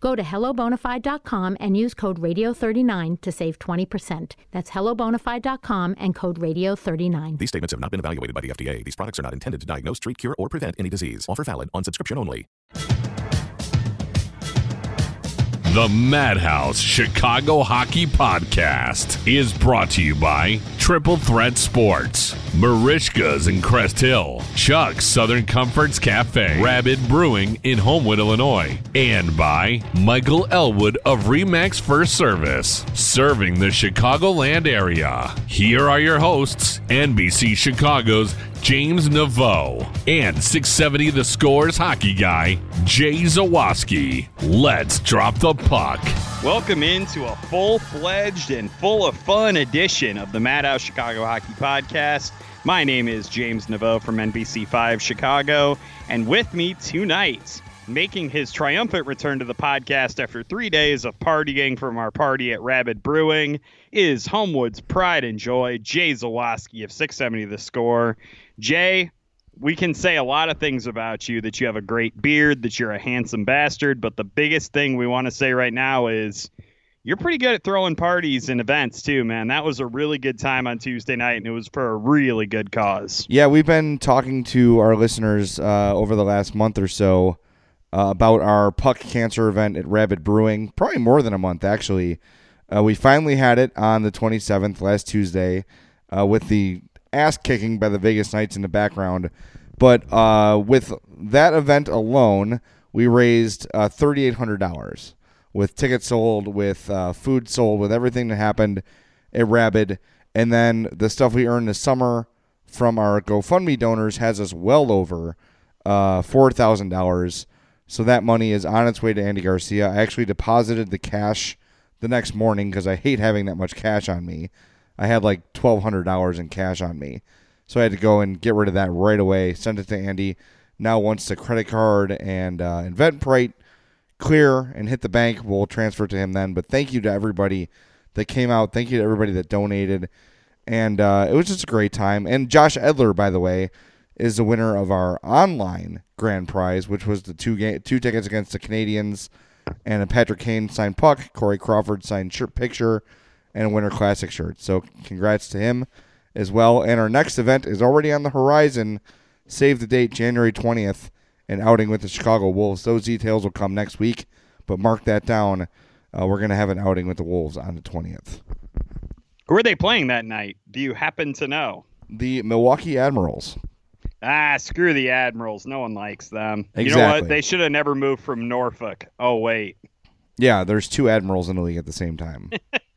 Go to hellobonafide.com and use code radio39 to save 20%. That's hellobonafide.com and code radio39. These statements have not been evaluated by the FDA. These products are not intended to diagnose, treat, cure, or prevent any disease. Offer valid on subscription only. The Madhouse Chicago Hockey Podcast is brought to you by Triple Threat Sports, Marishka's in Crest Hill, Chuck's Southern Comforts Cafe, Rabid Brewing in Homewood, Illinois, and by Michael Elwood of Remax First Service, serving the Chicagoland area. Here are your hosts, NBC Chicago's James Naveau and 670 The Scores hockey guy, Jay Zawaski. Let's drop the puck. Welcome into a full fledged and full of fun edition of the Madhouse Chicago Hockey Podcast. My name is James Naveau from NBC5 Chicago, and with me tonight, making his triumphant return to the podcast after three days of partying from our party at Rabid Brewing, is Homewood's pride and joy, Jay Zawaski of 670 The Score. Jay, we can say a lot of things about you that you have a great beard, that you're a handsome bastard, but the biggest thing we want to say right now is you're pretty good at throwing parties and events too, man. That was a really good time on Tuesday night, and it was for a really good cause. Yeah, we've been talking to our listeners uh, over the last month or so uh, about our puck cancer event at Rabid Brewing. Probably more than a month, actually. Uh, we finally had it on the 27th, last Tuesday, uh, with the ass kicking by the Vegas Knights in the background. But uh, with that event alone, we raised uh, $3,800 with tickets sold, with uh, food sold, with everything that happened at Rabid. And then the stuff we earned this summer from our GoFundMe donors has us well over uh, $4,000. So that money is on its way to Andy Garcia. I actually deposited the cash the next morning because I hate having that much cash on me. I had like twelve hundred dollars in cash on me, so I had to go and get rid of that right away. Send it to Andy. Now once the credit card and uh, Eventbrite clear and hit the bank, we'll transfer to him then. But thank you to everybody that came out. Thank you to everybody that donated, and uh, it was just a great time. And Josh Edler, by the way, is the winner of our online grand prize, which was the two two tickets against the Canadiens and a Patrick Kane signed puck, Corey Crawford signed shirt picture, and a Winter Classic shirt. So congrats to him as well. And our next event is already on the horizon. Save the date, January 20th, an outing with the Chicago Wolves. Those details will come next week, but mark that down. Uh, we're going to have an outing with the Wolves on the 20th. Who are they playing that night? Do you happen to know? The Milwaukee Admirals. Ah, screw the Admirals. No one likes them. You know Exactly. what? They should have never moved from Norfolk. Oh, wait. Yeah, there's two Admirals in the league at the same time.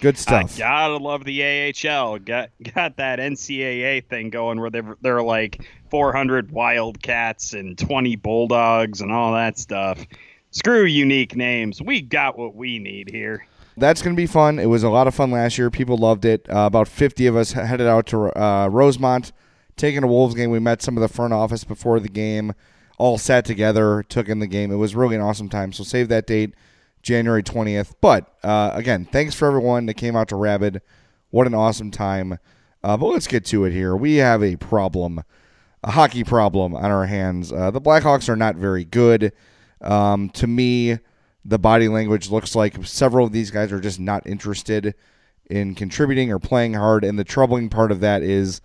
Good stuff. I gotta love the AHL. Got got that NCAA thing going where they're they're like 400 Wildcats and 20 Bulldogs and all that stuff. Screw unique names. We got what we need here. That's going to be fun. It was a lot of fun last year. People loved it. Uh, about 50 of us headed out to uh, Rosemont, taking a Wolves game. We met some of the front office before the game, all sat together, took in the game. It was really an awesome time. So save that date, January 20th. But uh, again, thanks for everyone that came out to Rabid. What an awesome time. Uh, but let's get to it here. We have a problem, a hockey problem on our hands. Uh, the Blackhawks are not very good. Um, to me, the body language looks like several of these guys are just not interested in contributing or playing hard. And the troubling part of that is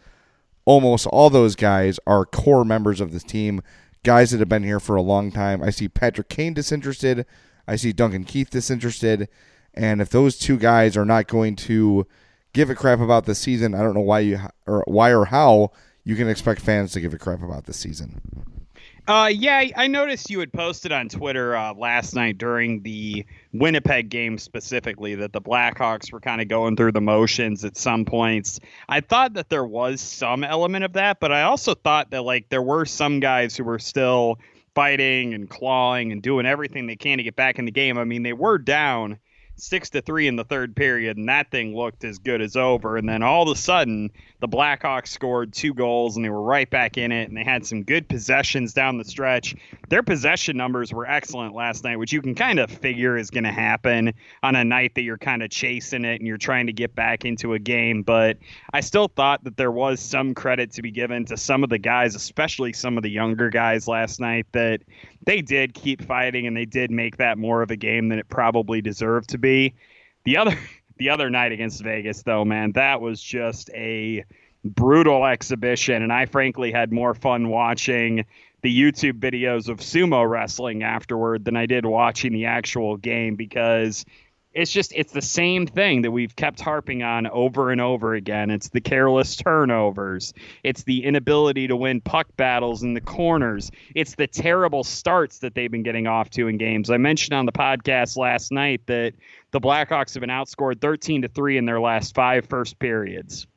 almost all those guys are core members of this team, guys that have been here for a long time. I see Patrick Kane disinterested. I see Duncan Keith disinterested. And if those two guys are not going to give a crap about the season, I don't know why you or why or how you can expect fans to give a crap about the season. Uh, yeah, I- noticed you had posted on Twitter uh, last night during the Winnipeg game specifically that the Blackhawks were kind of going through the motions at some points. I thought that there was some element of that, but I also thought that like there were some guys who were still fighting and clawing and doing everything they can to get back in the game. I mean, they were down six to three in the third period, and that thing looked as good as over. And then all of a sudden, the Blackhawks scored two goals, and they were right back in it. And they had some good possessions down the stretch. Their possession numbers were excellent last night, which you can kind of figure is going to happen on a night that you're kind of chasing it and you're trying to get back into a game. But I still thought that there was some credit to be given to some of the guys, especially some of the younger guys last night, that they did keep fighting and they did make that more of a game than it probably deserved to be. The other the other night against Vegas though, man, that was just a brutal exhibition and I frankly had more fun watching the YouTube videos of sumo wrestling afterward than I did watching the actual game because it's just it's the same thing that we've kept harping on over and over again. It's the careless turnovers. It's the inability to win puck battles in the corners. It's the terrible starts that they've been getting off to in games. I mentioned on the podcast last night that the Blackhawks have been outscored 13 to 3 in their last 5 first periods.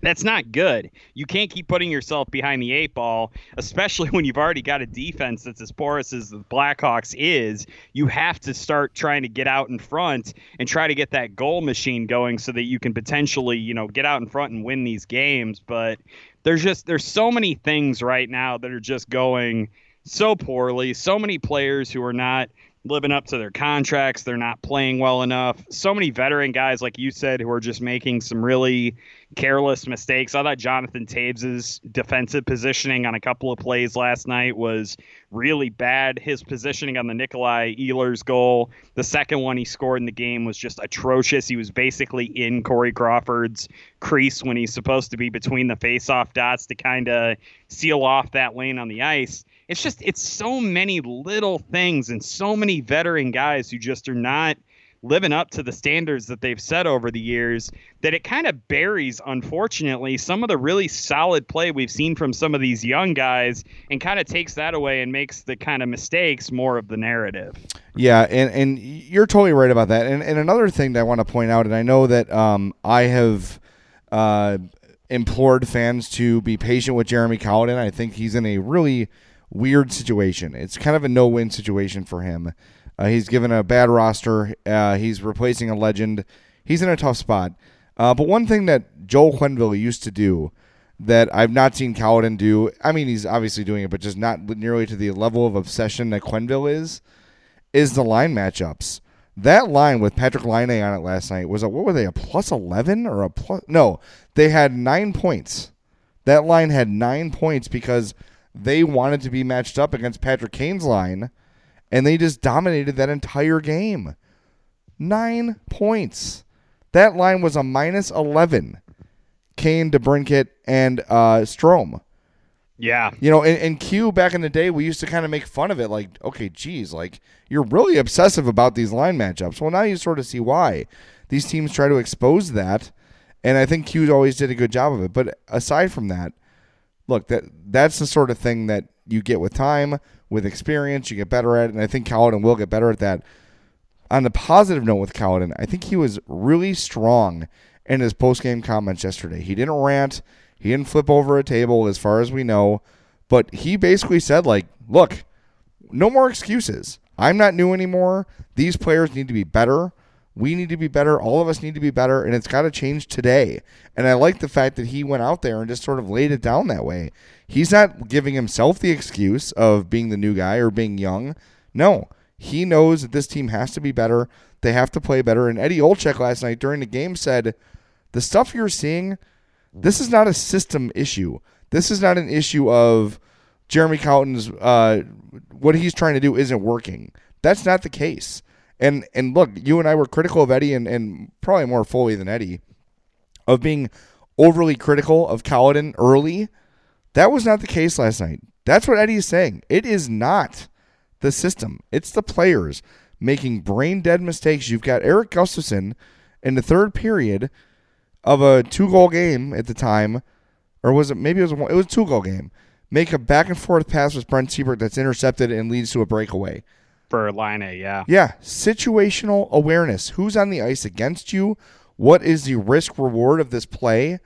That's not good. You can't keep putting yourself behind the eight ball, especially when you've already got a defense that's as porous as the Blackhawks is. You have to start trying to get out in front and try to get that goal machine going so that you can potentially, you know, get out in front and win these games. But there's just there's so many things right now that are just going so poorly. So many players who are not living up to their contracts. They're not playing well enough. So many veteran guys, like you said, who are just making some really careless mistakes. I thought Jonathan Toews's defensive positioning on a couple of plays last night was really bad. His positioning on the Nikolai Ehlers goal, the second one he scored in the game was just atrocious. He was basically in Corey Crawford's crease when he's supposed to be between the face-off dots to kind of seal off that lane on the ice it's just it's so many little things and so many veteran guys who just are not living up to the standards that they've set over the years that it kind of buries unfortunately some of the really solid play we've seen from some of these young guys and kind of takes that away and makes the kind of mistakes more of the narrative Yeah, and, and you're totally right about that. And, and another thing that I want to point out, and I know that um, I have uh, implored fans to be patient with Jeremy Colliton. I think he's in a really weird situation. It's kind of a no-win situation for him. Uh, he's given a bad roster. Uh, he's replacing a legend. He's in a tough spot. Uh, but one thing that Joel Quenneville used to do that I've not seen Colliton do, I mean, he's obviously doing it, but just not nearly to the level of obsession that Quenneville is, is the line matchups. That line with Patrik Laine on it last night was a, what were they, a plus 11 or a plus? No, they had nine points. That line had nine points because they wanted to be matched up against Patrick Kane's line, and they just dominated that entire game. Nine points. That line was a minus 11. Kane, DeBrincat, and uh, Strome. Yeah. You know, in, in Q back in the day, we used to kind of make fun of it. Like, okay, geez, like you're really obsessive about these line matchups. Well, now you sort of see why. These teams try to expose that, and I think Q always did a good job of it. But aside from that, look that that's the sort of thing that you get with time, with experience, you get better at it, and I think Colliton will get better at that. On the positive note with Colliton, I think he was really strong in his post game comments yesterday. He didn't rant. He didn't flip over a table, as far as we know. But he basically said, like, look, no more excuses. I'm not new anymore. These players need to be better. We need to be better. All of us need to be better, and it's got to change today. And I like the fact that he went out there and just sort of laid it down that way. He's not giving himself the excuse of being the new guy or being young. No, he knows that this team has to be better. They have to play better. And Eddie Olczyk last night during the game said, the stuff you're seeing – this is not a system issue. This is not an issue of Jeremy Colliton's uh, what he's trying to do isn't working. That's not the case. And and look, you and I were critical of Eddie, and, and probably more Foley than Eddie, of being overly critical of Colliton early. That was not the case last night. That's what Eddie is saying. It is not the system. It's the players making brain dead mistakes. You've got Eric Gustafsson in the third period of a two goal game at the time, or was it maybe it was a, it was two goal game? Make a back and forth pass with Brent Seabrook that's intercepted and leads to a breakaway. For line A, yeah. Yeah. Situational awareness. Who's on the ice against you? What is the risk reward of this play?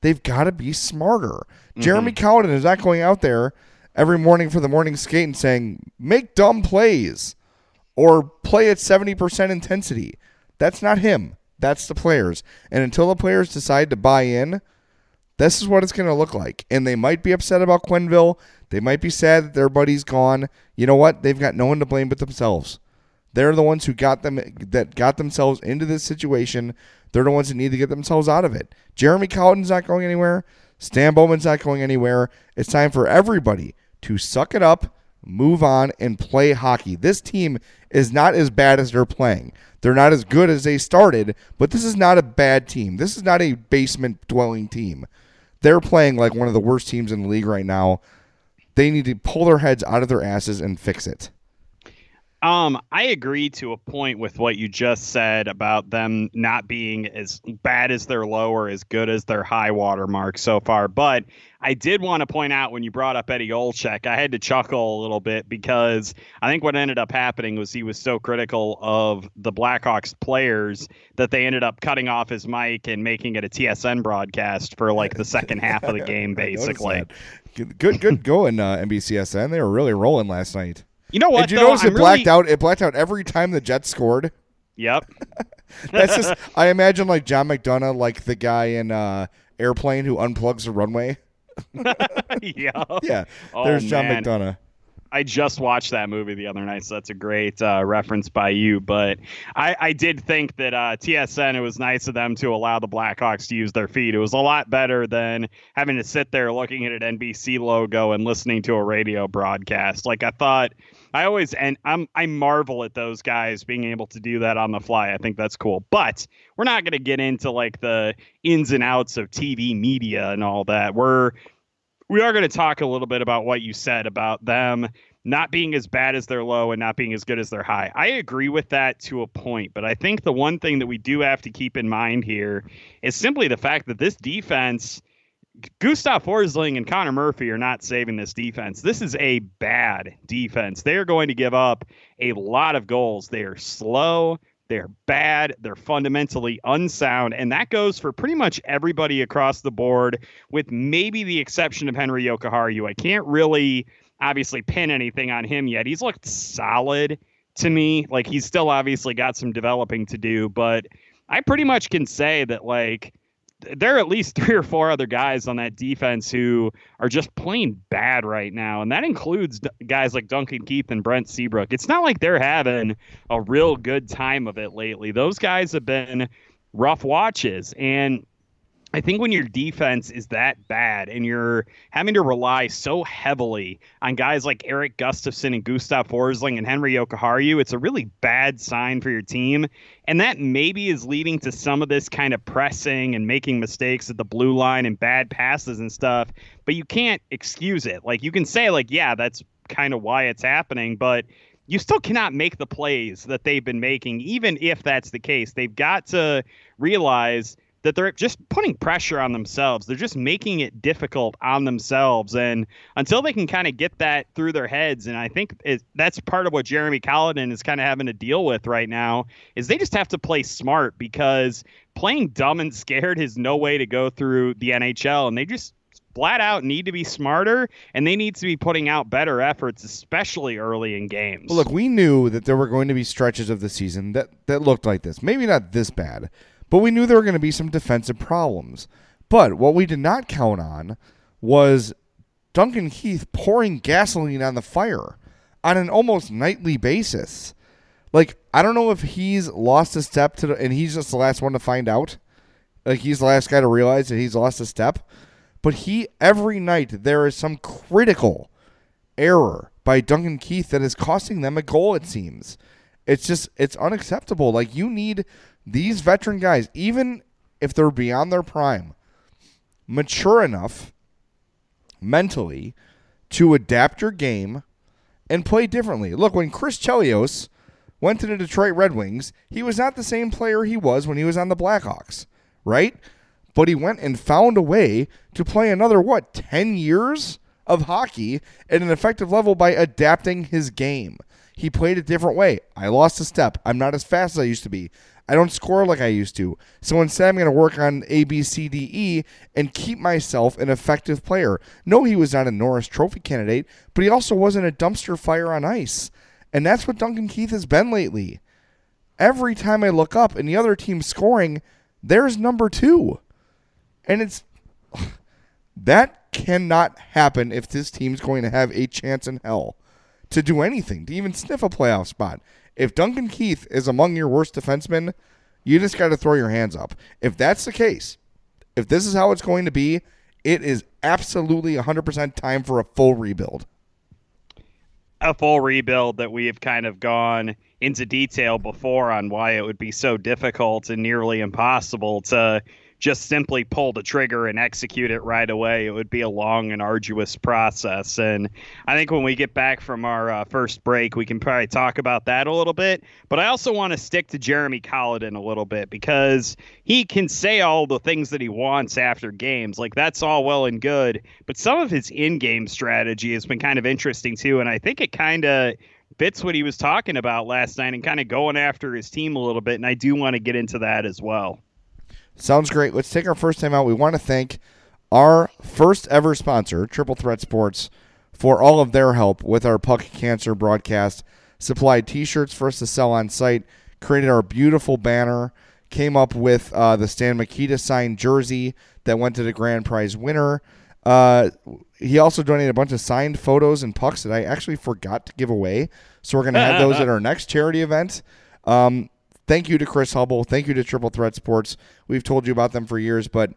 They've got to be smarter. Mm-hmm. Jeremy Colliton is not going out there every morning for the morning skate and saying, make dumb plays or play at 70% intensity. That's not him. That's the players. And until the players decide to buy in, this is what it's going to look like. And they might be upset about Quenneville. They might be sad that their buddy's gone. You know what? They've got no one to blame but themselves. They're the ones who got them that got themselves into this situation. They're the ones that need to get themselves out of it. Jeremy Colliton's not going anywhere. Stan Bowman's not going anywhere. It's time for everybody to suck it up, move on, and play hockey. This team is not as bad as they're playing. They're not as good as they started, but this is not a bad team. This is not a basement dwelling team. They're playing like one of the worst teams in the league right now. They need to pull their heads out of their asses and fix it. Um, I agree to a point with what you just said about them not being as bad as their low or as good as their high water mark so far. But I did want to point out when you brought up Eddie Olczyk, I had to chuckle a little bit because I think what ended up happening was he was so critical of the Blackhawks players that they ended up cutting off his mic and making it a TSN broadcast for like the second half of the game, basically. Good, good going, uh, NBCSN. They were really rolling last night. You know what? Did you though? notice I'm it blacked really... out? It blacked out every time the Jets scored. Yep. That's just. I imagine like John McDonough, like the guy in uh, Airplane who unplugs the runway. yeah. Yeah. Oh, There's John man. McDonough. I just watched that movie the other night, so that's a great uh, reference by you. But I, I did think that uh, TSN, it was nice of them to allow the Blackhawks to use their feed. It was a lot better than having to sit there looking at an NBC logo and listening to a radio broadcast. Like I thought, I always and I'm I marvel at those guys being able to do that on the fly. I think that's cool. But we're not going to get into like the ins and outs of TV media and all that. We're we are going to talk a little bit about what you said about them not being as bad as their low and not being as good as their high. I agree with that to a point, but I think the one thing that we do have to keep in mind here is simply the fact that this defense, Gustav Forsling and Connor Murphy are not saving this defense. This is a bad defense. They are going to give up a lot of goals. They are slow. They're bad. They're fundamentally unsound. And that goes for pretty much everybody across the board, with maybe the exception of Henri Jokiharju. I can't really obviously pin anything on him yet. He's looked solid to me. Like he's still obviously got some developing to do, but I pretty much can say that like there are at least three or four other guys on that defense who are just plain bad right now. And that includes guys like Duncan Keith and Brent Seabrook. It's not like they're having a real good time of it lately. Those guys have been rough watches. And I think when your defense is that bad and you're having to rely so heavily on guys like Eric Gustafsson and Gustav Forsling and Henri Jokiharju, it's a really bad sign for your team. And that maybe is leading to some of this kind of pressing and making mistakes at the blue line and bad passes and stuff. But you can't excuse it. Like you can say, like, yeah, that's kind of why it's happening, but you still cannot make the plays that they've been making, even if that's the case. They've got to realize – that they're just putting pressure on themselves. They're just making it difficult on themselves. And until they can kind of get that through their heads, and I think it, that's part of what Jeremy Colliton is kind of having to deal with right now, is they just have to play smart because playing dumb and scared is no way to go through the NHL. And they just flat out need to be smarter and they need to be putting out better efforts, especially early in games. Well, look, we knew that there were going to be stretches of the season that, that looked like this. Maybe not this bad but we knew there were going to be some defensive problems. But what we did not count on was Duncan Keith pouring gasoline on the fire on an almost nightly basis. Like, I don't know if he's lost a step to the, and he's just the last one to find out. Like, he's the last guy to realize that he's lost a step. But he, every night, there is some critical error by Duncan Keith that is costing them a goal, it seems. It's just, it's unacceptable. Like, you need these veteran guys, even if they're beyond their prime, mature enough mentally to adapt your game and play differently. Look, when Chris Chelios went to the Detroit Red Wings, he was not the same player he was when he was on the Blackhawks, right? But he went and found a way to play another, what, 10 years of hockey at an effective level by adapting his game. He played a different way. I lost a step. I'm not as fast as I used to be. I don't score like I used to. So instead, I'm going to work on A, B, C, D, E and keep myself an effective player. No, he was not a Norris Trophy candidate, but he also wasn't a dumpster fire on ice. And that's what Duncan Keith has been lately. Every time I look up and the other team's scoring, there's number two. And it's. that cannot happen if this team's going to have a chance in hell to do anything, to even sniff a playoff spot. If Duncan Keith is among your worst defensemen, you just got to throw your hands up. If that's the case, if this is how it's going to be, it is absolutely 100% time for a full rebuild. A full rebuild that we have kind of gone into detail before on why it would be so difficult and nearly impossible to just simply pull the trigger and execute it right away. It would be a long and arduous process. And I think when we get back from our uh, first break, we can probably talk about that a little bit. But I also want to stick to Jeremy Colliton a little bit because he can say all the things that he wants after games. Like, that's all well and good. But some of his in game strategy has been kind of interesting, too. And I think it kind of fits what he was talking about last night and kind of going after his team a little bit. And I do want to get into that as well. Sounds great. Let's take our first time out. We want to thank our first ever sponsor, Triple Threat Sports, for all of their help with our Puck Cancer broadcast. Supplied t shirts for us to sell on site, created our beautiful banner, came up with uh, the Stan Mikita signed jersey that went to the grand prize winner. Uh, he also donated a bunch of signed photos and pucks that I actually forgot to give away. So we're going to have those at our next charity event. Um, Thank you to Chris Hubble. Thank you to Triple Threat Sports. We've told you about them for years, but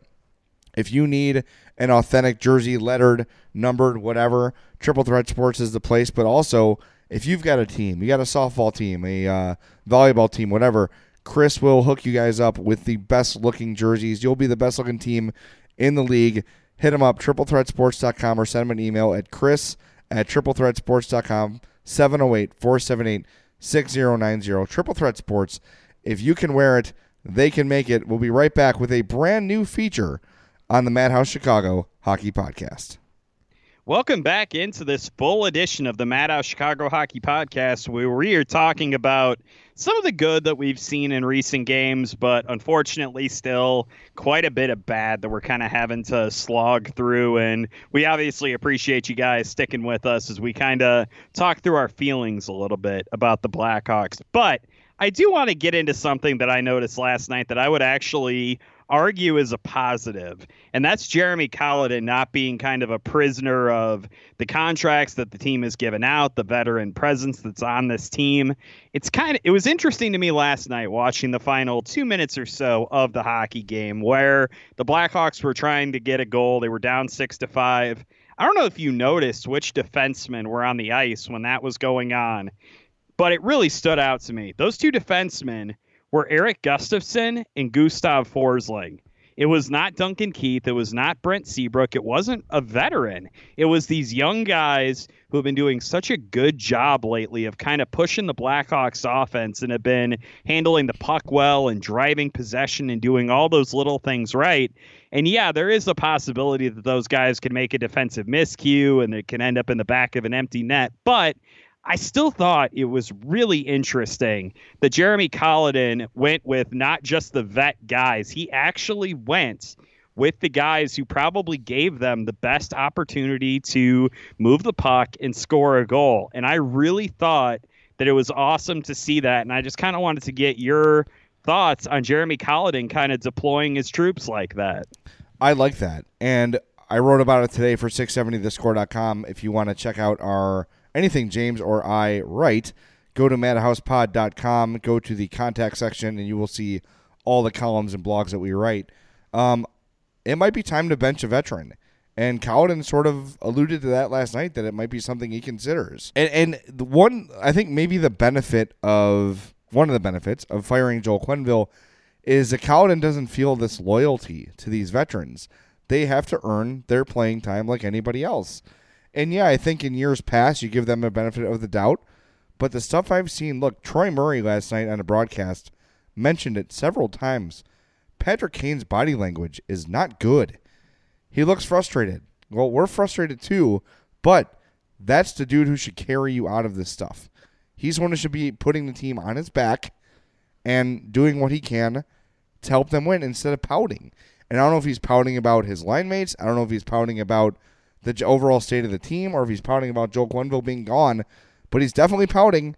if you need an authentic jersey, lettered, numbered, whatever, Triple Threat Sports is the place. But also, if you've got a team, you got a softball team, a uh, volleyball team, whatever, Chris will hook you guys up with the best looking jerseys. You'll be the best looking team in the league. Hit him up, triplethreatsports.com, or send him an email at chris at triplethreatsports.com, 708 478 6090. Triple Threat Sports if you can wear it, they can make it. We'll be right back with a brand new feature on the Madhouse Chicago Hockey Podcast. Welcome back into this full edition of the Madhouse Chicago Hockey Podcast, where we are talking about some of the good that we've seen in recent games, but unfortunately, still quite a bit of bad that we're kind of having to slog through. And we obviously appreciate you guys sticking with us as we kind of talk through our feelings a little bit about the Blackhawks. But I do want to get into something that I noticed last night that I would actually argue is a positive, and that's Jeremy Colliton not being kind of a prisoner of the contracts that the team has given out, the veteran presence that's on this team. It's kind of it was interesting to me last night watching the final two minutes or so of the hockey game where the Blackhawks were trying to get a goal. They were down six to five. I don't know if you noticed which defensemen were on the ice when that was going on, but it really stood out to me. Those two defensemen were Eric Gustafsson and Gustav Forsling. It was not Duncan Keith. It was not Brent Seabrook. It wasn't a veteran. It was these young guys who have been doing such a good job lately of kind of pushing the Blackhawks offense and have been handling the puck well and driving possession and doing all those little things right. And yeah, there is a possibility that those guys can make a defensive miscue and it can end up in the back of an empty net. But I still thought it was really interesting that Jeremy Colliton went with not just the vet guys, he actually went with the guys who probably gave them the best opportunity to move the puck and score a goal. And I really thought that it was awesome to see that. And I just kind of wanted to get your thoughts on Jeremy Colliton kind of deploying his troops like that. I like that. And I wrote about it today for 670thescore.com. If you want to check out our anything James or I write, go to madhousepod.com, go to the contact section, and you will see all the columns and blogs that we write. Um, it might be time to bench a veteran. And Colliton sort of alluded to that last night that it might be something he considers. And and the one I think maybe the benefit of one of the benefits of firing Joel Quenneville is that Colliton doesn't feel this loyalty to these veterans. They have to earn their playing time like anybody else. And yeah, I think in years past you give them a benefit of the doubt. But the stuff I've seen, look, Troy Murray last night on a broadcast mentioned it several times. Patrick Kane's body language is not good. He looks frustrated. Well, we're frustrated too, but that's the dude who should carry you out of this stuff. He's one who should be putting the team on his back and doing what he can to help them win instead of pouting. And I don't know if he's pouting about his line mates. I don't know if he's pouting about the overall state of the team or if he's pouting about Joel Quenneville being gone, but he's definitely pouting.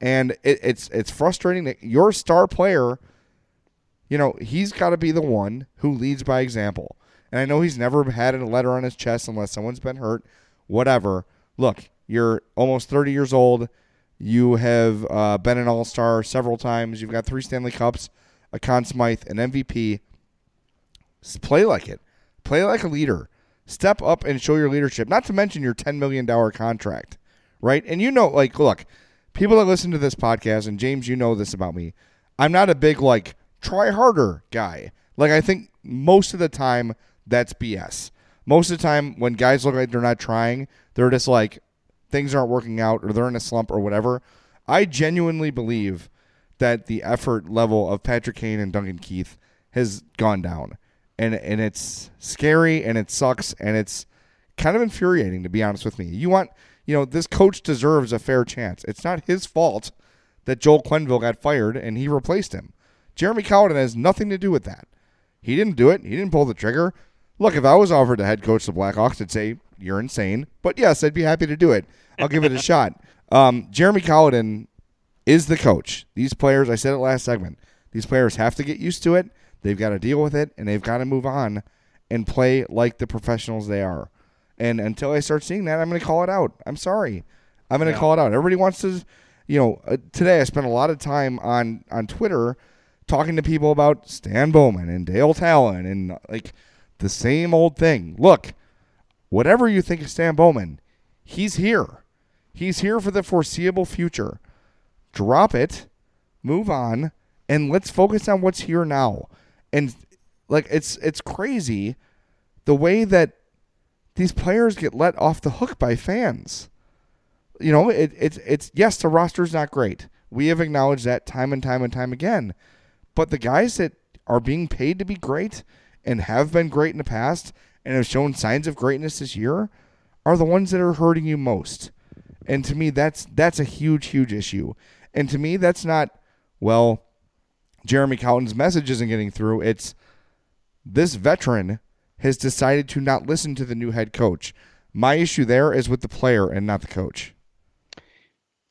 And it, it's it's frustrating that your star player, you know, he's got to be the one who leads by example. And I know he's never had a letter on his chest unless someone's been hurt, whatever. Look, you're almost 30 years old. You have uh, been an All Star several times. You've got three Stanley Cups, a Conn Smythe, an MVP. Play like it. Play like a leader. Step up and show your leadership. Not to mention your $10 million contract, right? And you know, like, look, people that listen to this podcast, and James, you know this about me. I'm not a big, like, try harder guy. Like, I think most of the time that's BS. Most of the time, when guys look like they're not trying, they're just like, things aren't working out or they're in a slump or whatever. I genuinely believe that the effort level of Patrick Kane and Duncan Keith has gone down and and it's scary and it sucks and it's kind of infuriating to be honest with me. You want you know this coach deserves a fair chance. It's not his fault that Joel Quenneville got fired and he replaced him. Jeremy Colliton has nothing to do with that. He didn't do it. He didn't pull the trigger. Look, if I was offered to head coach the Blackhawks, I'd say you're insane. But yes, I'd be happy to do it. I'll give it a shot. Um, Jeremy Colliton is the coach. These players, I said it last segment, these players have to get used to it. They've got to deal with it and they've got to move on and play like the professionals they are. And until I start seeing that, I'm going to call it out. I'm sorry. I'm going to yeah. call it out. Everybody wants to, you know, uh, today I spent a lot of time on on Twitter talking to people about Stan Bowman and Dale Tallon and like the same old thing. Look, whatever you think of Stan Bowman, he's here. He's here for the foreseeable future. Drop it, move on, and let's focus on what's here now and like it's it's crazy the way that these players get let off the hook by fans. You know, it, it's it's yes, the roster's not great. We have acknowledged that time and time and time again. But the guys that are being paid to be great and have been great in the past and have shown signs of greatness this year are the ones that are hurting you most. And to me that's that's a huge huge issue. And to me that's not well Jeremy Colliton's message isn't getting through. It's this veteran has decided to not listen to the new head coach. My issue there is with the player and not the coach.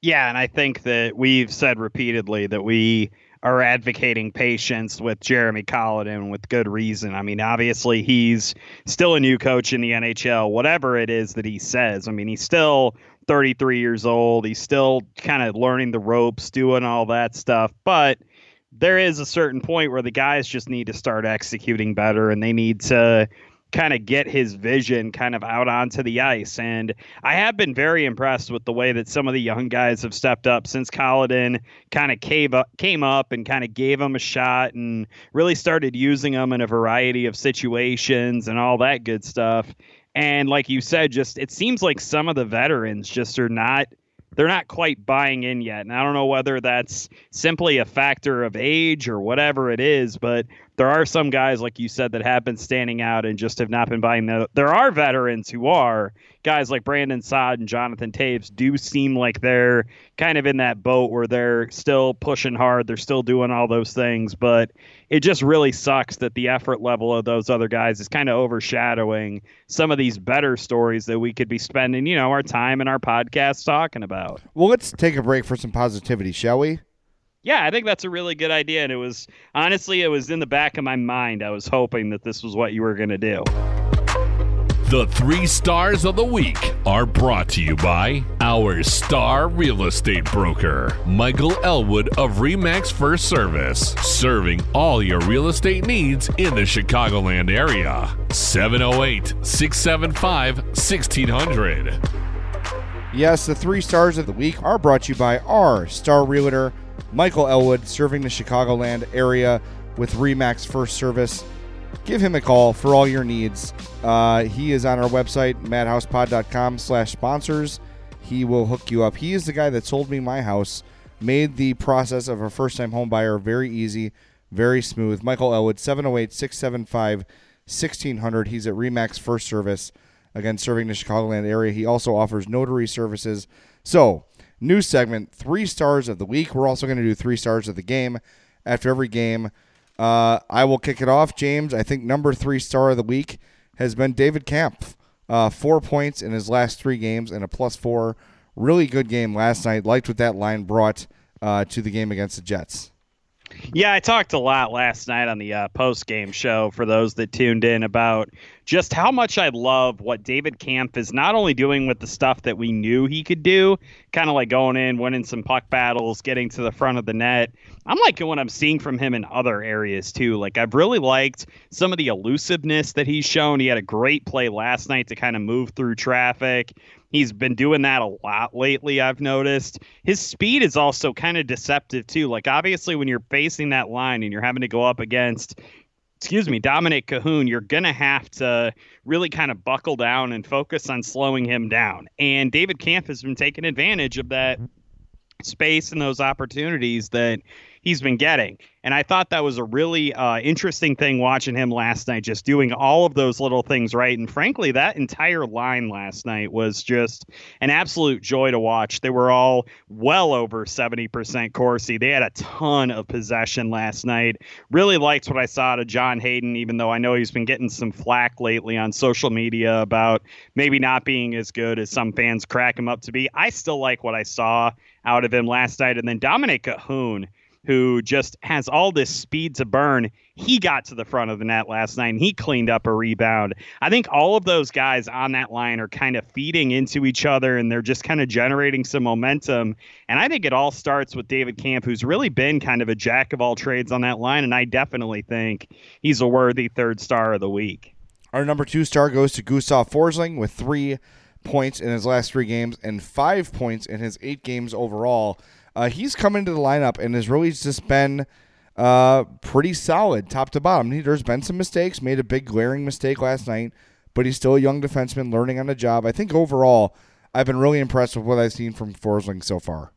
Yeah, and I think that we've said repeatedly that we are advocating patience with Jeremy Colliton with good reason. I mean, obviously he's still a new coach in the NHL, whatever it is that he says. I mean, he's still 33 years old. He's still kind of learning the ropes, doing all that stuff, but there is a certain point where the guys just need to start executing better and they need to kind of get his vision kind of out onto the ice. And I have been very impressed with the way that some of the young guys have stepped up since Colliton kind of came up, came up and kind of gave him a shot and really started using them in a variety of situations and all that good stuff. And like you said, just it seems like some of the veterans just are not – they're not quite buying in yet. And I don't know whether that's simply a factor of age or whatever it is, but there are some guys, like you said, that have been standing out and just have not been buying. The, there are veterans who are guys like Brandon Saad and Jonathan Toews do seem like they're kind of in that boat where they're still pushing hard, they're still doing all those things, but it just really sucks that the effort level of those other guys is kind of overshadowing some of these better stories that we could be spending, you know, our time in our podcast talking about. Well, let's take a break for some positivity, shall we? Yeah, I think that's a really good idea. And it was honestly, it was in the back of my mind. I was hoping that this was what you were going to do. The three stars of the week are brought to you by our star real estate broker, Michael Elwood of Remax First Service, serving all your real estate needs in the Chicagoland area. 708 675 1600. Yes, the three stars of the week are brought to you by our star realtor, Michael Elwood, serving the Chicagoland area with Remax First Service. Give him a call for all your needs. Uh, he is on our website, madhousepod.com slash sponsors. He will hook you up. He is the guy that sold me my house, made the process of a first-time home buyer very easy, very smooth. Michael Elwood, 708-675-1600. He's at Remax First Service, again, serving the Chicagoland area. He also offers notary services. So, new segment, three stars of the week. We're also going to do three stars of the game after every game. Uh, I will kick it off, James. I think number three star of the week has been David Kampf. Uh, four points in his last three games and a plus four. Really good game last night. Liked what that line brought uh, to the game against the Jets. Yeah, I talked a lot last night on the uh, post game show for those that tuned in about just how much I love what David Kampf is not only doing with the stuff that we knew he could do, kind of like going in, winning some puck battles, getting to the front of the net. I'm liking what I'm seeing from him in other areas too. Like I've really liked some of the elusiveness that he's shown. He had a great play last night to kind of move through traffic. He's been doing that a lot lately, I've noticed. His speed is also kind of deceptive, too. Like, obviously, when you're facing that line and you're having to go up against excuse me, Dominic Kahun, you're going to have to really kind of buckle down and focus on slowing him down. And David Kampf has been taking advantage of that mm-hmm. space and those opportunities that he's been getting. And I thought that was a really uh, interesting thing watching him last night, just doing all of those little things right. And frankly, that entire line last night was just an absolute joy to watch. They were all well over 70% Corsi. They had a ton of possession last night. Really liked what I saw to John Hayden, even though I know he's been getting some flack lately on social media about maybe not being as good as some fans crack him up to be. I still like what I saw out of him last night. And then Dominic Kahun who just has all this speed to burn. He got to the front of the net last night and he cleaned up a rebound. I think all of those guys on that line are kind of feeding into each other and they're just kind of generating some momentum. And I think it all starts with David Kampf, who's really been kind of a jack of all trades on that line. And I definitely think he's a worthy third star of the week. Our number two star goes to Gustav Forsling with three points in his last three games and five points in his eight games overall. Uh, he's come into the lineup and has really just been uh, pretty solid top to bottom. He, there's been some mistakes, made a big glaring mistake last night, but he's still a young defenseman learning on the job. I think overall, I've been really impressed with what I've seen from Forsling so far.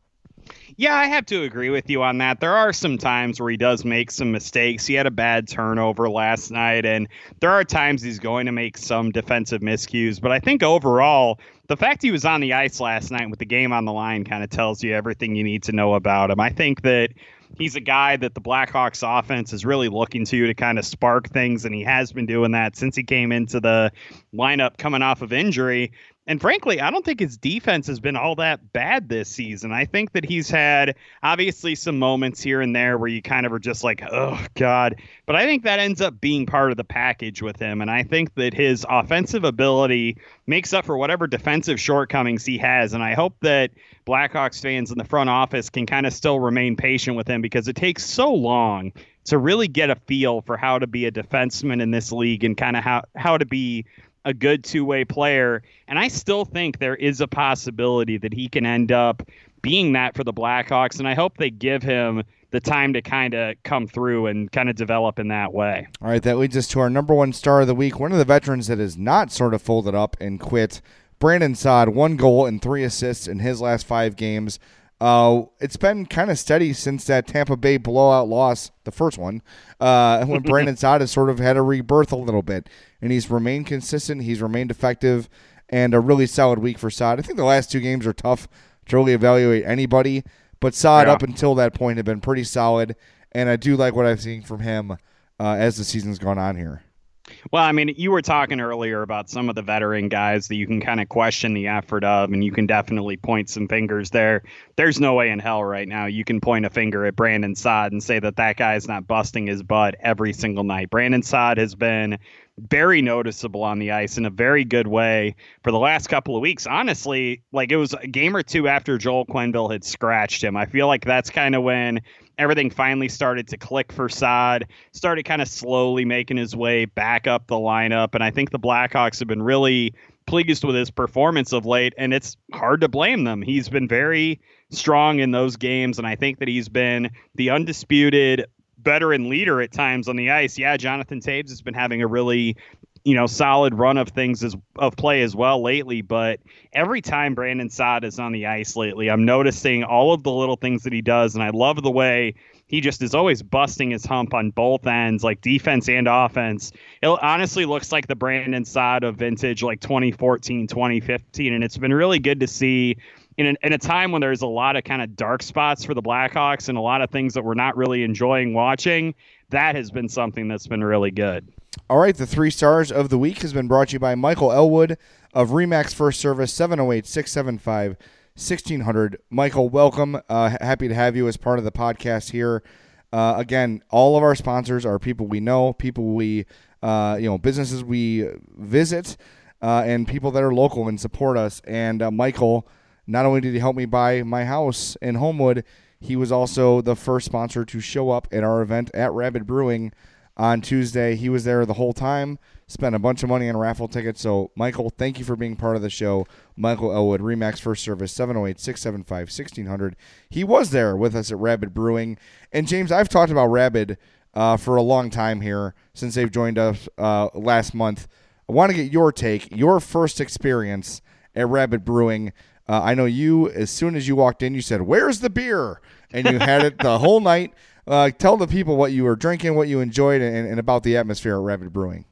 Yeah, I have to agree with you on that. There are some times where he does make some mistakes. He had a bad turnover last night, and there are times he's going to make some defensive miscues. But I think overall, the fact he was on the ice last night with the game on the line kind of tells you everything you need to know about him. I think that he's a guy that the Blackhawks offense is really looking to to kind of spark things, and he has been doing that since he came into the lineup coming off of injury. And frankly, I don't think his defense has been all that bad this season. I think that he's had obviously some moments here and there where you kind of are just like, oh, God. But I think that ends up being part of the package with him. And I think that his offensive ability makes up for whatever defensive shortcomings he has. And I hope that Blackhawks fans in the front office can kind of still remain patient with him because it takes so long to really get a feel for how to be a defenseman in this league and kind of how, how to be a good two way player. And I still think there is a possibility that he can end up being that for the Blackhawks. And I hope they give him the time to kind of come through and kind of develop in that way. All right, that leads us to our number one star of the week. One of the veterans that has not sort of folded up and quit. Brandon Saad, one goal and three assists in his last five games. Uh, it's been kind of steady since that Tampa Bay blowout loss, the first one, uh, when Brandon Saad has sort of had a rebirth a little bit, and he's remained consistent. He's remained effective, and a really solid week for Saad. I think the last two games are tough to really evaluate anybody, but Saad yeah. up until that point had been pretty solid, and I do like what I've seen from him uh, as the season's gone on here. Well, I mean, you were talking earlier about some of the veteran guys that you can kind of question the effort of, and you can definitely point some fingers there. There's no way in hell right now you can point a finger at Brandon Saad and say that that guy is not busting his butt every single night. Brandon Saad has been very noticeable on the ice in a very good way for the last couple of weeks. Honestly, like it was a game or two after Joel Quenneville had scratched him. I feel like that's kind of when everything finally started to click for Saad, started kind of slowly making his way back up the lineup. And I think the Blackhawks have been really pleased with his performance of late, and it's hard to blame them. He's been very strong in those games, and I think that he's been the undisputed veteran leader at times on the ice. Yeah, Jonathan Toews has been having a really you know, solid run of things as of play as well lately. But every time Brandon Saad is on the ice lately, I'm noticing all of the little things that he does, and I love the way he just is always busting his hump on both ends, like defense and offense. It honestly looks like the Brandon Saad of vintage, like 2014, 2015, and it's been really good to see. In, in a time when there's a lot of kind of dark spots for the Blackhawks and a lot of things that we're not really enjoying watching, that has been something that's been really good. All right, the three stars of the week has been brought to you by Michael Elwood of Remax First Service, 708 675 1600. Michael, welcome. Uh, happy to have you as part of the podcast here. Uh, again, all of our sponsors are people we know, people we, uh, you know, businesses we visit, uh, and people that are local and support us. And uh, Michael, not only did he help me buy my house in Homewood, he was also the first sponsor to show up at our event at Rabid Brewing on Tuesday. He was there the whole time, spent a bunch of money on raffle tickets. So, Michael, thank you for being part of the show. Michael Elwood, Remax First Service, 708 675 1600. He was there with us at Rabid Brewing. And, James, I've talked about Rabid uh, for a long time here since they've joined us uh, last month. I want to get your take, your first experience at Rabid Brewing. Uh, I know you, as soon as you walked in, you said, Where's the beer? And you had it the whole night. Uh, tell the people what you were drinking, what you enjoyed, and, and about the atmosphere at Rabid Brewing.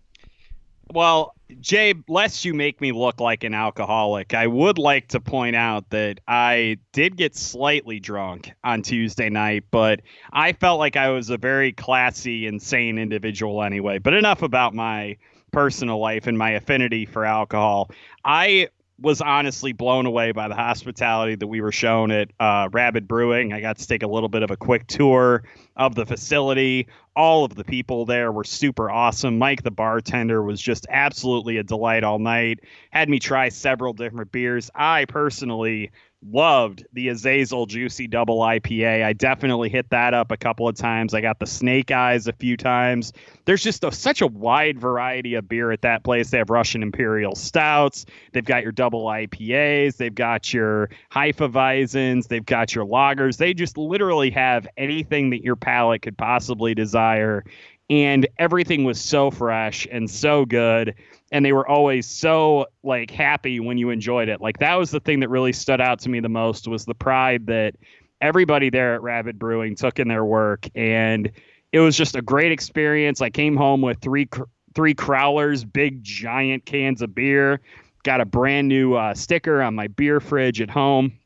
Well, Jay, lest you make me look like an alcoholic, I would like to point out that I did get slightly drunk on Tuesday night, but I felt like I was a very classy, insane individual anyway. But enough about my personal life and my affinity for alcohol. I was honestly blown away by the hospitality that we were shown at uh, Rabid Brewing. I got to take a little bit of a quick tour of the facility. All of the people there were super awesome. Mike, the bartender, was just absolutely a delight all night. Had me try several different beers. I personally loved the Azazel Juicy Double IPA. I definitely hit that up a couple of times. I got the Snake Eyes a few times. There's just a, such a wide variety of beer at that place. They have Russian Imperial Stouts. They've got your double IPAs. They've got your Hefeweizens. They've got your lagers. They just literally have anything that your palate could possibly desire. And everything was so fresh and so good and they were always so like happy when you enjoyed it. Like that was the thing that really stood out to me the most was the pride that everybody there at Rabid Brewing took in their work and it was just a great experience. I came home with three three crowlers, big giant cans of beer, got a brand new uh, sticker on my beer fridge at home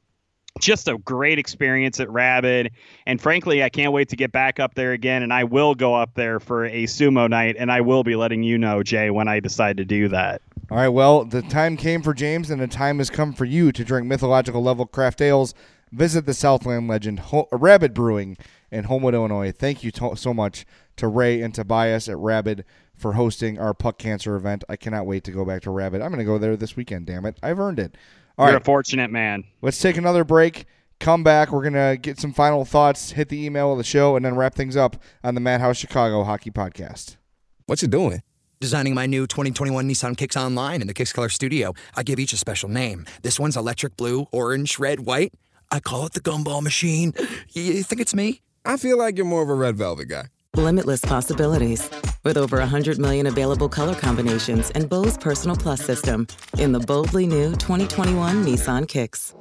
just a great experience at Rabid. And frankly, I can't wait to get back up there again. And I will go up there for a sumo night. And I will be letting you know, Jay, when I decide to do that. All right, well, the time came for James, and the time has come for you to drink mythological level craft ales. Visit the Southland legend Ho- Brewing in Homewood, Illinois. Thank you to- so much to Ray and Tobias at Rabid for hosting our Puck Cancer event. I cannot wait to go back to Rabid. I'm going to go there this weekend, damn it. I've earned it. All You're right, a fortunate man. let's take another break. Come back. We're going to get some final thoughts, hit the email of the show, and then wrap things up on the Madhouse Chicago Hockey Podcast. What you doing? Designing my new 2021 Nissan Kicks online in the Kicks Color Studio. I give each a special name. This one's electric blue, orange, red, white. I call it the gumball machine. You think it's me? I feel like you're more of a red velvet guy. Limitless possibilities. With over 100 million available color combinations and Bose Personal Plus system in the boldly new 2021 Nissan Kicks.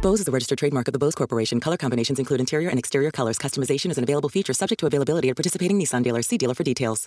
Bose is a registered trademark of the Bose Corporation. Color combinations include interior and exterior colors. Customization is an available feature subject to availability at participating Nissan dealers. See dealer for details.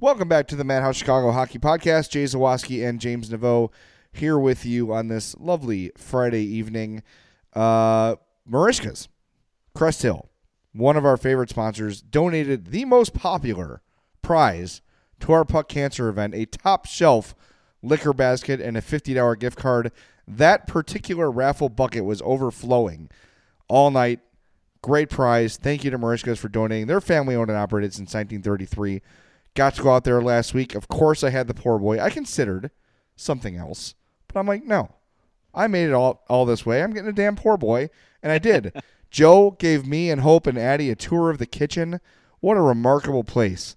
Welcome back to the Madhouse Chicago Hockey Podcast. Jay Zawaski and James Naveau here with you on this lovely Friday evening. Uh, Crest Hill, one of our favorite sponsors, donated the most popular prize to our Puck Cancer event, a top shelf liquor basket and a $50 gift card. That particular raffle bucket was overflowing all night. Great prize. Thank you to Merichka's for donating. They're family owned and operated since 1933. Got to go out there last week. Of course, I had the poor boy. I considered something else, but I'm like, no, I made it all all this way. I'm getting a damn poor boy, and I did. Joe gave me and Hope and Addie a tour of the kitchen. What a remarkable place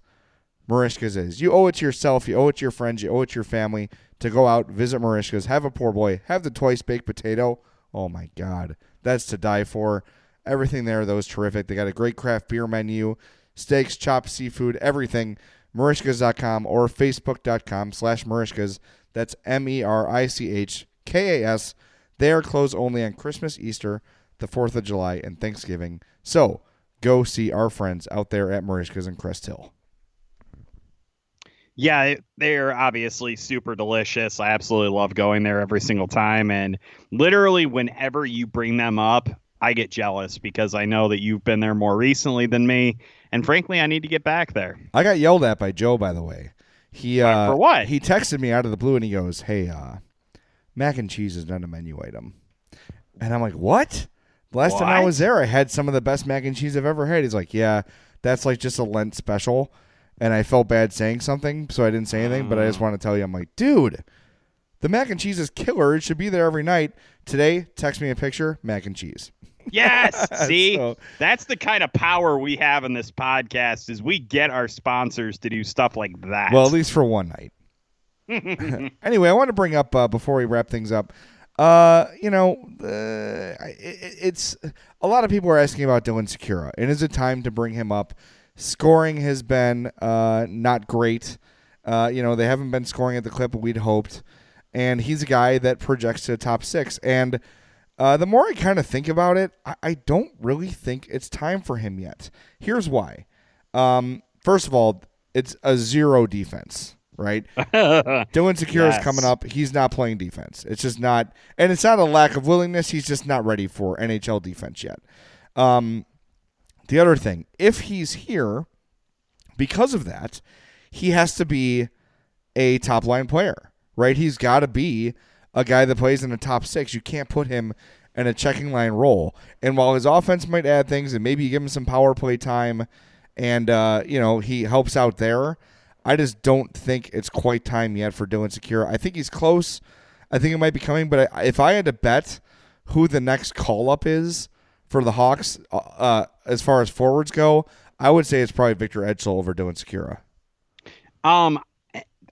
Merichka's is. You owe it to yourself. You owe it to your friends. You owe it to your family to go out, visit Merichka's, have a poor boy, have the twice baked potato. Oh my God, that's to die for. Everything there, though, is terrific. They got a great craft beer menu, steaks, chopped seafood, everything. Merichkas.com or Facebook.com slash Merichkas. That's M E R I C H K A S. They are closed only on Christmas, Easter, the 4th of July, and Thanksgiving. So go see our friends out there at Merichkas in Crest Hill. Yeah, they're obviously super delicious. I absolutely love going there every single time. And literally, whenever you bring them up, I get jealous because I know that you've been there more recently than me. And frankly, I need to get back there. I got yelled at by Joe, by the way. He uh, For what? He texted me out of the blue and he goes, "Hey, uh, mac and cheese is not a menu item," and I'm like, "What?" The last time I was there, I had some of the best mac and cheese I've ever had. He's like, "Yeah, that's like just a Lent special," and I felt bad saying something, so I didn't say anything. But I just want to tell you, I'm like, dude, the mac and cheese is killer. It should be there every night. Today, text me a picture, mac and cheese. Yes. See, So- that's the kind of power we have in this podcast is we get our sponsors to do stuff like that. Well, at least for one night. anyway, I want to bring up uh, before we wrap things up. Uh, you know, uh, it, it's a lot of people are asking about Dylan Sikura, and is it time to bring him up? Scoring has been uh, not great. Uh, you know, they haven't been scoring at the clip we'd hoped, and he's a guy that projects to the top six. And uh, the more I kind of think about it, I, I don't really think it's time for him yet. Here's why. Um, first of all, it's a zero defense, right? Dylan Sikura is coming up. He's not playing defense. It's just not, and it's not a lack of willingness. He's just not ready for NHL defense yet. Um, the other thing, if he's here, because of that, he has to be a top line player, right? He's got to be a guy that plays in the top six. You can't put him in a checking line role. And while his offense might add things and maybe you give him some power play time and, uh, you know, he helps out there, I just don't think it's quite time yet for Dylan Sikura. I think he's close. I think it might be coming, but if I had to bet who the next call up is for the Hawks uh, uh, as far as forwards go, I would say it's probably Victor Ejdsell over Dylan Sikura. Um,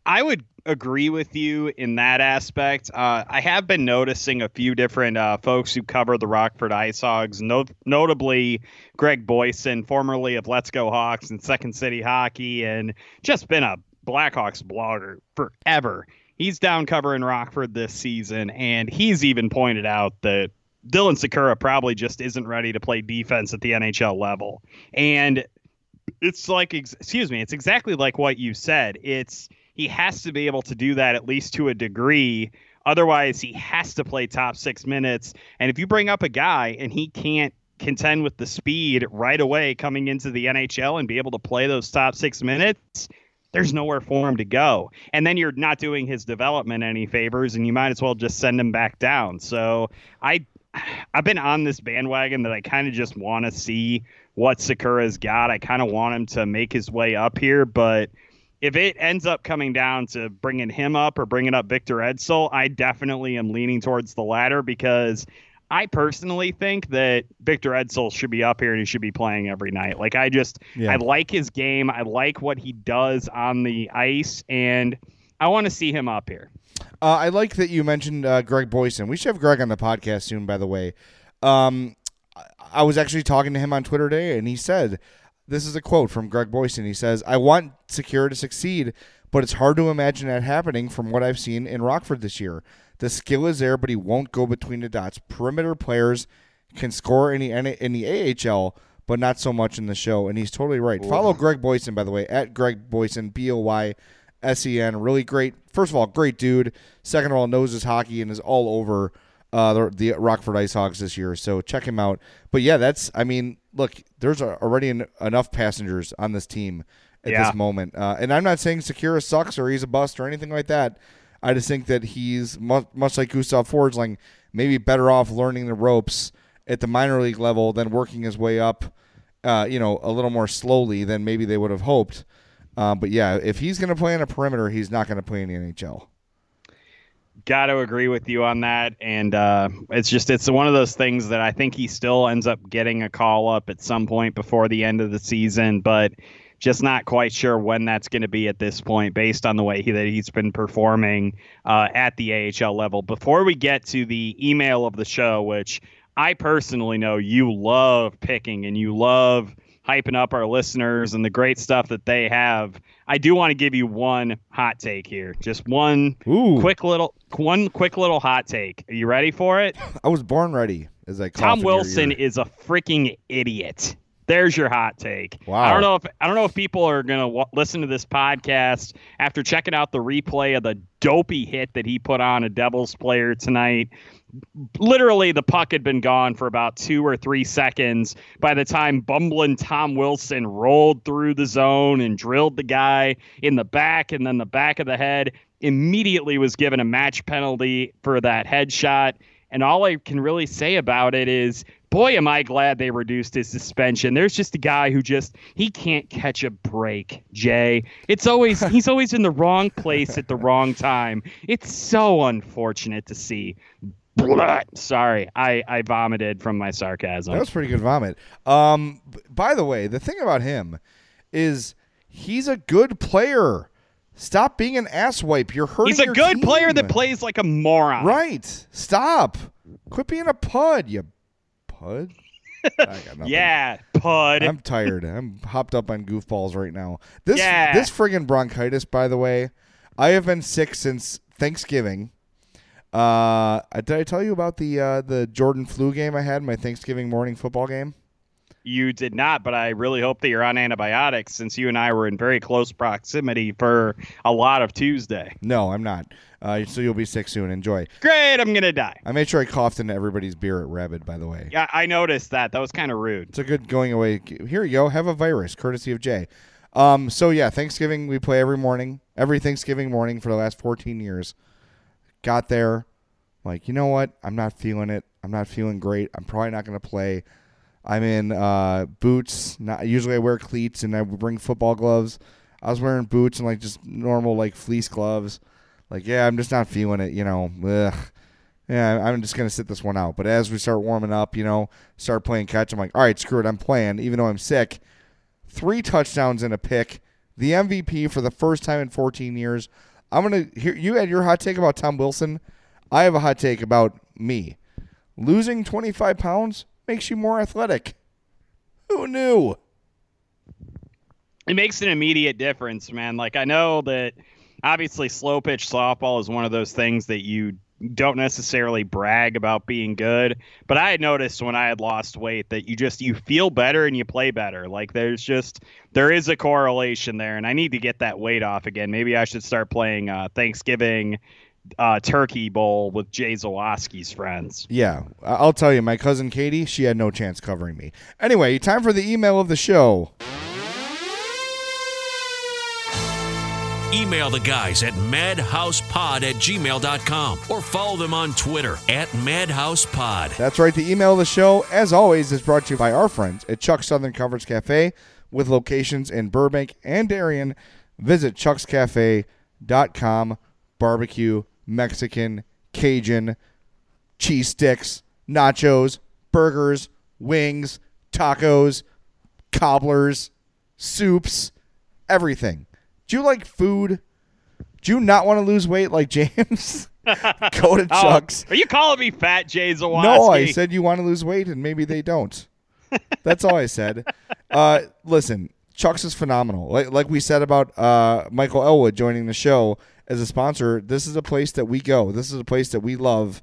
I would agree with you in that aspect. Uh, I have been noticing a few different uh, folks who cover the Rockford Ice Hogs, no- notably Greg Boysen, formerly of Let's Go Hawks and Second City Hockey, and just been a Blackhawks blogger forever. He's down covering Rockford this season, and he's even pointed out that Dylan Sikura probably just isn't ready to play defense at the NHL level. And it's like, excuse me, it's exactly like what you said. It's he has to be able to do that at least to a degree. Otherwise, he has to play top six minutes. And if you bring up a guy and he can't contend with the speed right away coming into the NHL and be able to play those top six minutes, there's nowhere for him to go. And then you're not doing his development any favors, and you might as well just send him back down. So I, I've been on this bandwagon that I kind of just want to see what Sikura's got. I kind of want him to make his way up here, but if it ends up coming down to bringing him up or bringing up Victor Ejdsell, I definitely am leaning towards the latter because I personally think that Victor Ejdsell should be up here and he should be playing every night. Like I just yeah. I like his game. I like what he does on the ice and I want to see him up here. Uh, I like that you mentioned uh, Greg Boysen. We should have Greg on the podcast soon, by the way. Um, I was actually talking to him on Twitter today, and he said, "This is a quote from Greg Boysen. He says, "I want Sikura to succeed, but it's hard to imagine that happening from what I've seen in Rockford this year. The skill is there, but he won't go between the dots. Perimeter players can score in the in the AHL, but not so much in the show. And he's totally right. Ooh. Follow Greg Boysen, by the way, at Greg Boysen, B O Y S E N. Really great. First of all, great dude. Second of all, knows his hockey and is all over uh, the, the Rockford Ice Hogs this year. So check him out. But yeah, that's. I mean, look, there's already enough passengers on this team at yeah. this moment. Uh, and I'm not saying Sikura sucks or he's a bust or anything like that. I just think that he's much, much like Gustav Forsling, maybe better off learning the ropes at the minor league level than working his way up, uh, you know, a little more slowly than maybe they would have hoped. Uh, but yeah, if he's going to play on a perimeter, he's not going to play in the NHL. Got to agree with you on that, and uh, it's just it's one of those things that I think he still ends up getting a call up at some point before the end of the season, but just not quite sure when that's going to be at this point, based on the way he, that he's been performing uh, at the AHL level. Before we get to the email of the show, which I personally know you love picking and you love hyping up our listeners and the great stuff that they have. I do want to give you one hot take here. Just one Ooh. quick little one quick little hot take. Are you ready for it? I was born ready. As I Tom Wilson is a freaking idiot. There's your hot take. Wow. I don't know if I don't know if people are gonna w- listen to this podcast after checking out the replay of the dopey hit that he put on a Devils player tonight literally the puck had been gone for about two or three seconds by the time bumbling Tom Wilson rolled through the zone and drilled the guy in the back and then the back of the head. Immediately was given a match penalty for that headshot. And all I can really say about it is, boy, am I glad they reduced his suspension. There's just a guy who just he can't catch a break, Jay. It's always he's always in the wrong place at the wrong time. It's so unfortunate to see. Sorry, I, I vomited from my sarcasm. That was pretty good vomit. Um, by the way, the thing about him is he's a good player. Stop being an asswipe. You're hurting. He's a good team. player that plays like a moron. Right. Stop. Quit being a pud, you pud. yeah, pud. I'm tired. I'm hopped up on goofballs right now. This yeah. this friggin' bronchitis, by the way, I have been sick since Thanksgiving. Uh, did I tell you about the uh, the Jordan flu game I had my Thanksgiving morning football game? You did not, but I really hope that you're on antibiotics since you and I were in very close proximity for a lot of Tuesday. No, I'm not. Uh, so you'll be sick soon. Enjoy. Great, I'm gonna die. I made sure I coughed into everybody's beer at Rabid, by the way. Yeah, I noticed that. That was kind of rude. It's a good going away. Here you go. Have a virus, courtesy of Jay. Um, so yeah, Thanksgiving we play every morning, every Thanksgiving morning for the last 14 years. Got there, like, you know what? I'm not feeling it. I'm not feeling great. I'm probably not going to play. I'm in uh, boots. Not usually I wear cleats and I bring football gloves. I was wearing boots and like just normal like fleece gloves. Like, yeah, I'm just not feeling it. You know, Ugh. yeah, I'm just gonna sit this one out. But as we start warming up, you know, start playing catch, I'm like, all right, screw it, I'm playing, even though I'm sick. Three touchdowns and a pick, the MVP for the first time in 14 years. I'm gonna hear you had your hot take about Tom Wilson. I have a hot take about me. Losing 25 pounds makes you more athletic. Who knew? it makes an immediate difference, man. Like I know that obviously slow pitch softball is one of those things that you don't necessarily brag about being good, but I had noticed when I had lost weight that you just you feel better and you play better. Like there's just there is a correlation there, and I need to get that weight off again. Maybe I should start playing uh, Thanksgiving uh, turkey bowl with Jay Zawaski's friends. Yeah, I'll tell you, my cousin Katie, she had no chance covering me. Anyway, time for the email of the show. Email the guys at madhousepod at gmail.com or follow them on Twitter at madhousepod. That's right. The email of the show, as always, is brought to you by our friends at Chuck's Southern Comforts Cafe with locations in Burbank and Darien. Visit chuckscafe.com. Barbecue, Mexican, Cajun, cheese sticks, nachos, burgers, wings, tacos, cobblers, soups, everything. Do you like food? Do you not want to lose weight like James? Go to Oh, Chuck's. are you calling me fat, Jay Zawaski? No, I said you want to lose weight, and maybe they don't. That's all I said. Uh, listen, Chuck's is phenomenal. Like, like we said about uh, Michael Elwood joining the show as a sponsor, this is a place that we go. This is a place that we love.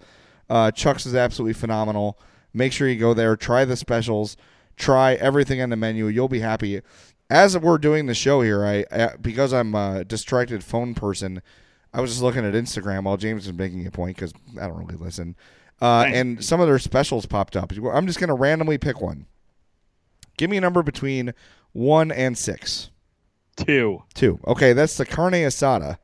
Uh, Chuck's is absolutely phenomenal. Make sure you go there. Try the specials. Try everything on the menu. You'll be happy. As we're doing the show here, I, I because I'm a distracted phone person, I was just looking at Instagram while James was making a point because I don't really listen. Uh, and some of their specials popped up. I'm just going to randomly pick one. Give me a number between one and six. Two. Two. Okay, that's the carne asada.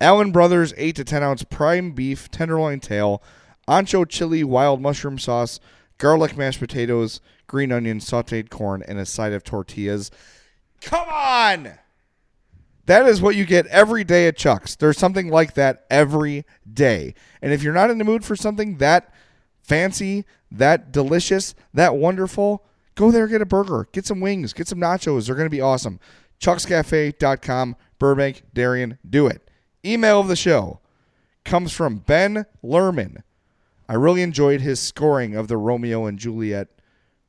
Allen Brothers 8 to 10 ounce prime beef tenderloin tail, ancho chili wild mushroom sauce, garlic mashed potatoes, green onion, sauteed corn, and a side of tortillas. Come on! That is what you get every day at Chuck's. There's something like that every day. And if you're not in the mood for something that fancy, that delicious, that wonderful, go there, get a burger, get some wings, get some nachos. They're going to be awesome. Chuck'sCafe.com, Burbank, Darien, do it. Email of the show comes from Ben Lerman. I really enjoyed his scoring of the Romeo and Juliet.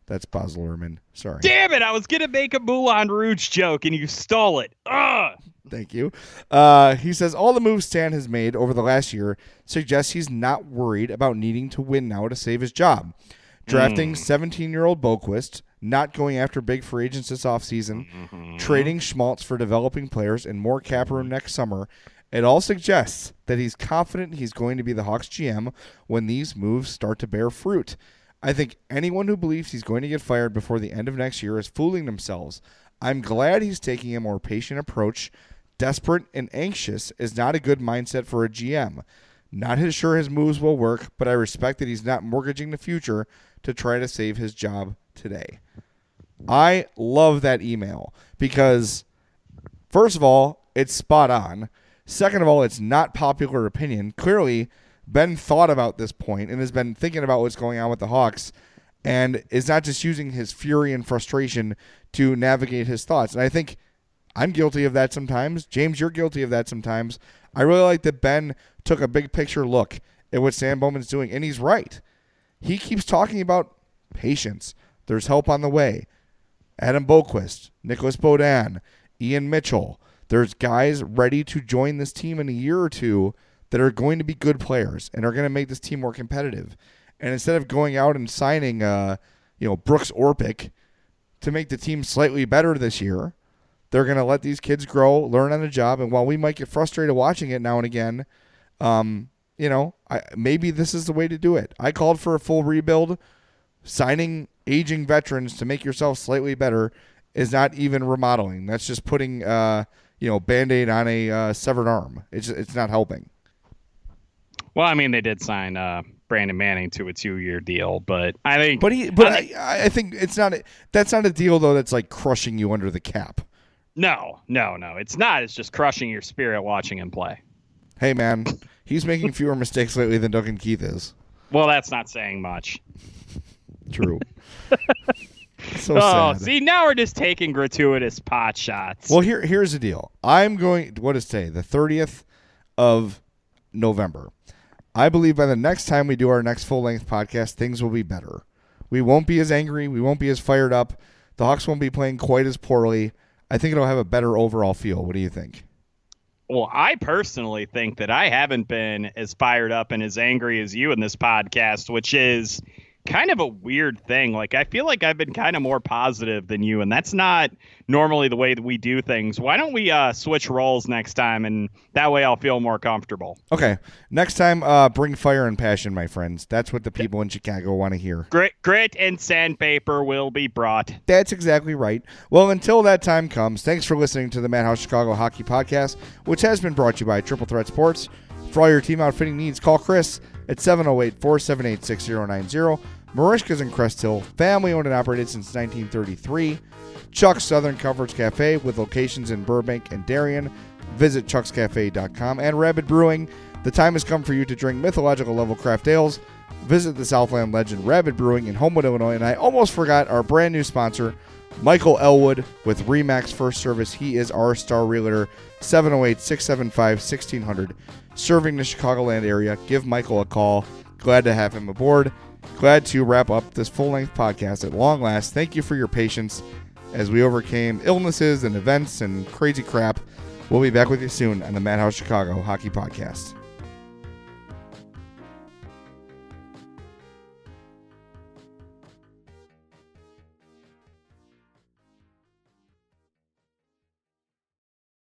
That's Baz Luhrmann. Sorry. Damn it! I was gonna make a Moulin Rouge joke and you stole it. Ugh. Thank you. Uh, he says all the moves Stan has made over the last year suggests he's not worried about needing to win now to save his job. Drafting 17 year old Boqvist, not going after big free agents this offseason, trading Schmaltz for developing players, and more cap room next summer. It all suggests that he's confident he's going to be the Hawks GM when these moves start to bear fruit. I think anyone who believes he's going to get fired before the end of next year is fooling themselves. I'm glad he's taking a more patient approach. Desperate and anxious is not a good mindset for a GM. Not his sure his moves will work, but I respect that he's not mortgaging the future to try to save his job today. I love that email because first of all, it's spot on. Second of all, it's not popular opinion. Clearly, Ben thought about this point and has been thinking about what's going on with the Hawks and is not just using his fury and frustration to navigate his thoughts. And I think I'm guilty of that sometimes. James, you're guilty of that sometimes. I really like that Ben took a big picture look at what Stan Bowman's doing, and he's right. He keeps talking about patience. There's help on the way. Adam Boqvist, Nicolas Beaudin, Ian Mitchell. There's guys ready to join this team in a year or two that are going to be good players and are going to make this team more competitive. And instead of going out and signing, uh, you know, Brooks Orpik to make the team slightly better this year, they're going to let these kids grow, learn on the job. And while we might get frustrated watching it now and again, um, you know, I, maybe this is the way to do it. I called for a full rebuild. Signing aging veterans to make yourself slightly better is not even remodeling. That's just putting, uh, you know, band aid on a uh, severed arm. It's it's not helping. Well, I mean, they did sign uh, Brandon Manning to a two-year deal, but I think. But he, but I, I think it's not. A, that's not a deal though. That's like crushing you under the cap. No, no, no. It's not. It's just crushing your spirit watching him play. Hey man, he's making fewer mistakes lately than Duncan Keith is. Well, that's not saying much. True. so oh, sad. see, now we're just taking gratuitous pot shots. Well, here here's the deal. I'm going. What is today? The thirtieth of November. I believe by the next time we do our next full length podcast, things will be better. We won't be as angry. We won't be as fired up. The Hawks won't be playing quite as poorly. I think it'll have a better overall feel. What do you think? Well, I personally think that I haven't been as fired up and as angry as you in this podcast, which is kind of a weird thing. Like I feel like I've been kind of more positive than you, and that's not normally the way that we do things. Why don't we uh, switch roles next time, and that way I'll feel more comfortable. Okay, next time, uh, bring fire and passion, my friends. That's what the people in Chicago want to hear. Grit, grit, and sandpaper will be brought. That's exactly right. Well, until that time comes, thanks for listening to the Madhouse Chicago Hockey Podcast, which has been brought to you by Triple Threat Sports. For all your team outfitting needs, call Chris at 708 478 6090. Merichka's in Crest Hill, family owned and operated since 1933. Chuck's Southern Comforts Cafe with locations in Burbank and Darien. Visit chuckscafe.com. And Rabid Brewing. The time has come for you to drink mythological level craft ales. Visit the Southland legend Rabid Brewing in Homewood, Illinois. And I almost forgot our brand new sponsor, Michael Elwood with Remax First Service. He is our star realtor, 708 675 1600. Serving the Chicagoland area. Give Michael a call. Glad to have him aboard. Glad to wrap up this full length podcast at long last. Thank you for your patience as we overcame illnesses and events and crazy crap. We'll be back with you soon on the Madhouse Chicago Hockey Podcast.